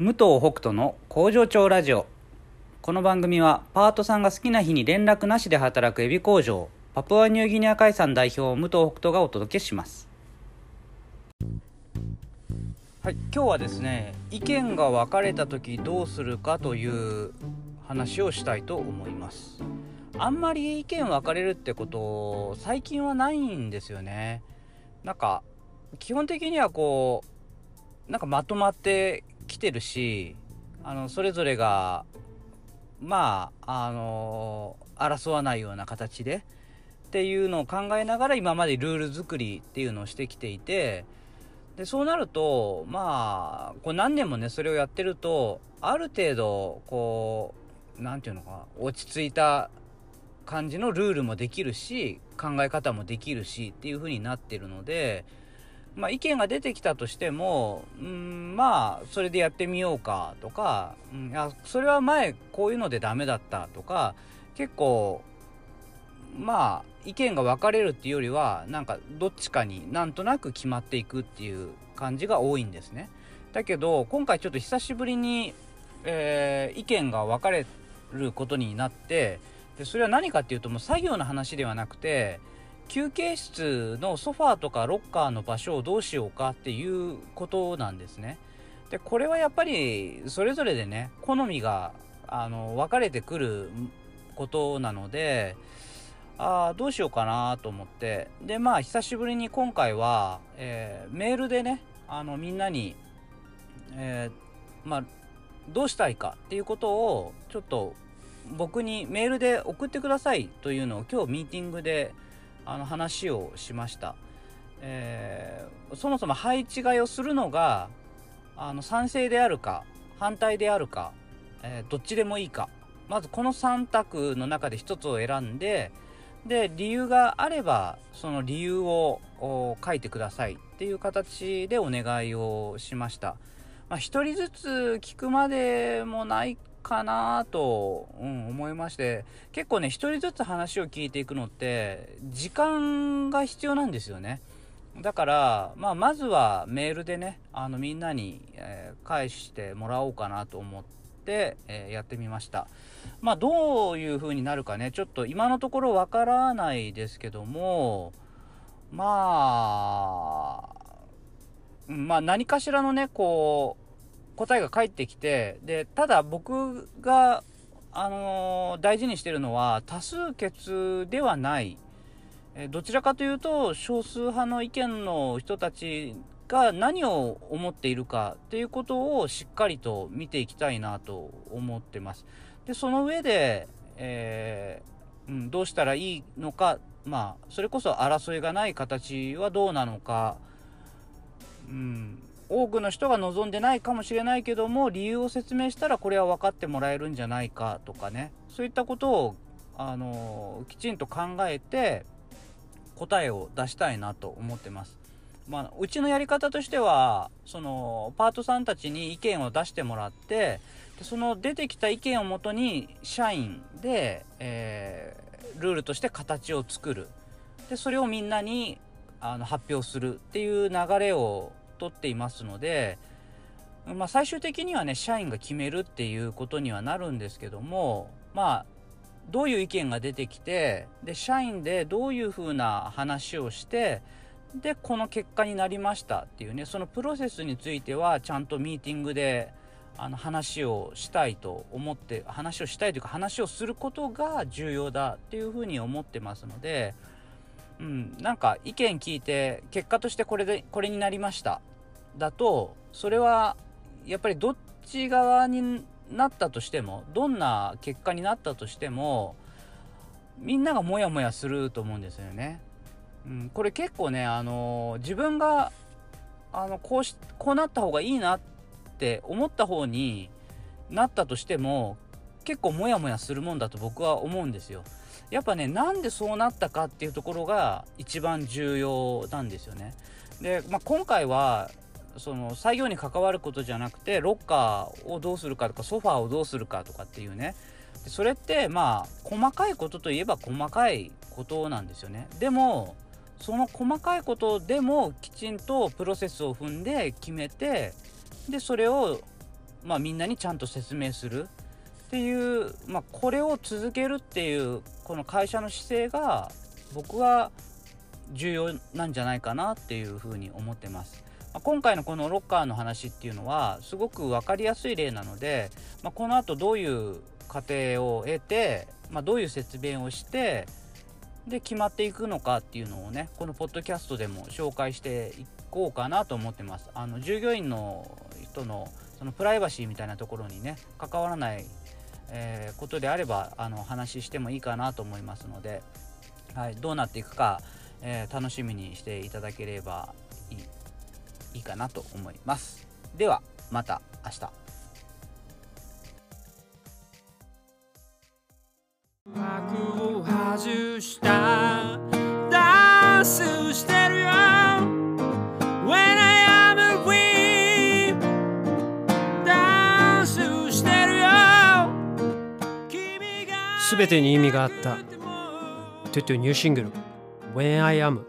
武藤北斗の工場長ラジオ。この番組はパートさんが好きな日に連絡なしで働くエビ工場パプアニューギニア海産代表武藤北斗がお届けします。はい今日はですね意見が分かれた時どうするかという話をしたいと思います。あんまり意見分かれるってこと最近はないんですよね。なんか基本的にはこうなんかまとまってきてるしあのそれぞれがまああの争わないような形でっていうのを考えながら今までルール作りっていうのをしてきていてでそうなるとまあこう何年もねそれをやってるとある程度こう何て言うのかな落ち着いた感じのルールもできるし考え方もできるしっていう風になってるのでまあ、意見が出てきたとしても、うん、まあそれでやってみようかとか、うん、あそれは前こういうのでダメだったとか結構まあ意見が分かれるっていうよりはなんかどっちかになんとなく決まっていくっていう感じが多いんですね。だけど今回ちょっと久しぶりに、えー、意見が分かれることになってでそれは何かっていうともう作業の話ではなくて休憩室のソファーとかロッカーの場所をどうしようかっていうことなんですね。でこれはやっぱりそれぞれでね好みがあの分かれてくることなのでああどうしようかなと思ってでまあ久しぶりに今回は、えー、メールでねあのみんなに、えー、まあ、どうしたいかっていうことをちょっと僕にメールで送ってくださいというのを今日ミーティングであの話をしました、えー、そもそも配置換えをするのがあの賛成であるか反対であるか、えー、どっちでもいいか。まずこの3択の中で1つを選んでで理由があればその理由を書いてください。っていう形でお願いをしました。まあ、1人ずつ聞くまでもないかなと、うん、思いまして結構ね一人ずつ話を聞いていくのって時間が必要なんですよね。だから、まあ、まずはメールでねあのみんなに、えー、返してもらおうかなと思って、えー、やってみました。まあどういう風になるかねちょっと今のところわからないですけどもまあまあ何かしらのねこう答えが返ってきてでただ僕が、あのー、大事にしてるのは多数決ではない、えどちらかというと少数派の意見の人たちが何を思っているかっていうことをしっかりと見ていきたいなと思ってます。でその上で、えー、うん、どうしたらいいのかまあそれこそ争いがない形はどうなのか、うん、多くの人が望んでないかもしれないけども理由を説明したらこれは分かってもらえるんじゃないかとかねそういったことをあのきちんと考えて答えを出したいなと思ってます。まあ、うちのやり方としてはそのパートさんたちに意見を出してもらってでその出てきた意見をもとに社員で、えー、ルールとして形を作るでそれをみんなにあの発表するっていう流れを取っていますので、まあ、最終的にはね社員が決めるっていうことにはなるんですけどもまあどういう意見が出てきてで社員でどういうふうな話をしてでこの結果になりましたっていうねそのプロセスについてはちゃんとミーティングであの話をしたいと思って話をしたいというか話をすることが重要だっていうふうに思ってますので、うん、なんか意見聞いて結果としてこれでこれになりましただとそれはやっぱりどっち側になったとしてもどんな結果になったとしてもみんながモヤモヤすると思うんですよね。うん、これ結構ね、あの自分があのこうしこうなった方がいいなって思った方になったとしても結構モヤモヤするもんだと僕は思うんですよ。やっぱねなんでそうなったかっていうところが一番重要なんですよね。で、まあ、今回はその作業に関わることじゃなくてロッカーをどうするかとかソファーをどうするかとかっていうね。でそれってまあ細かいことといえば細かいことなんですよね。でもその細かいことでもきちんとプロセスを踏んで決めてでそれをまあ、みんなにちゃんと説明する。っていう、まあ、これを続けるっていうこの会社の姿勢が僕は重要なんじゃないかなっていうふうに思ってます。ま、今回のこのロッカーの話っていうのはすごく分かりやすい例なので、まあ、このあとどういう過程を得て、まあ、どういう説明をしてで決まっていくのかっていうのをねこのポッドキャストでも紹介していこうかなと思ってます。あの従業員の人のそのプライバシーみたいなところにね関わらない、えー、ことであればあの話してもいいかなと思いますので、はい、どうなっていくか、えー、楽しみにしていただければいいいいかなと思います。ではまた明日。幕を外した全てに意味があった。トゥトゥニューシングル When I am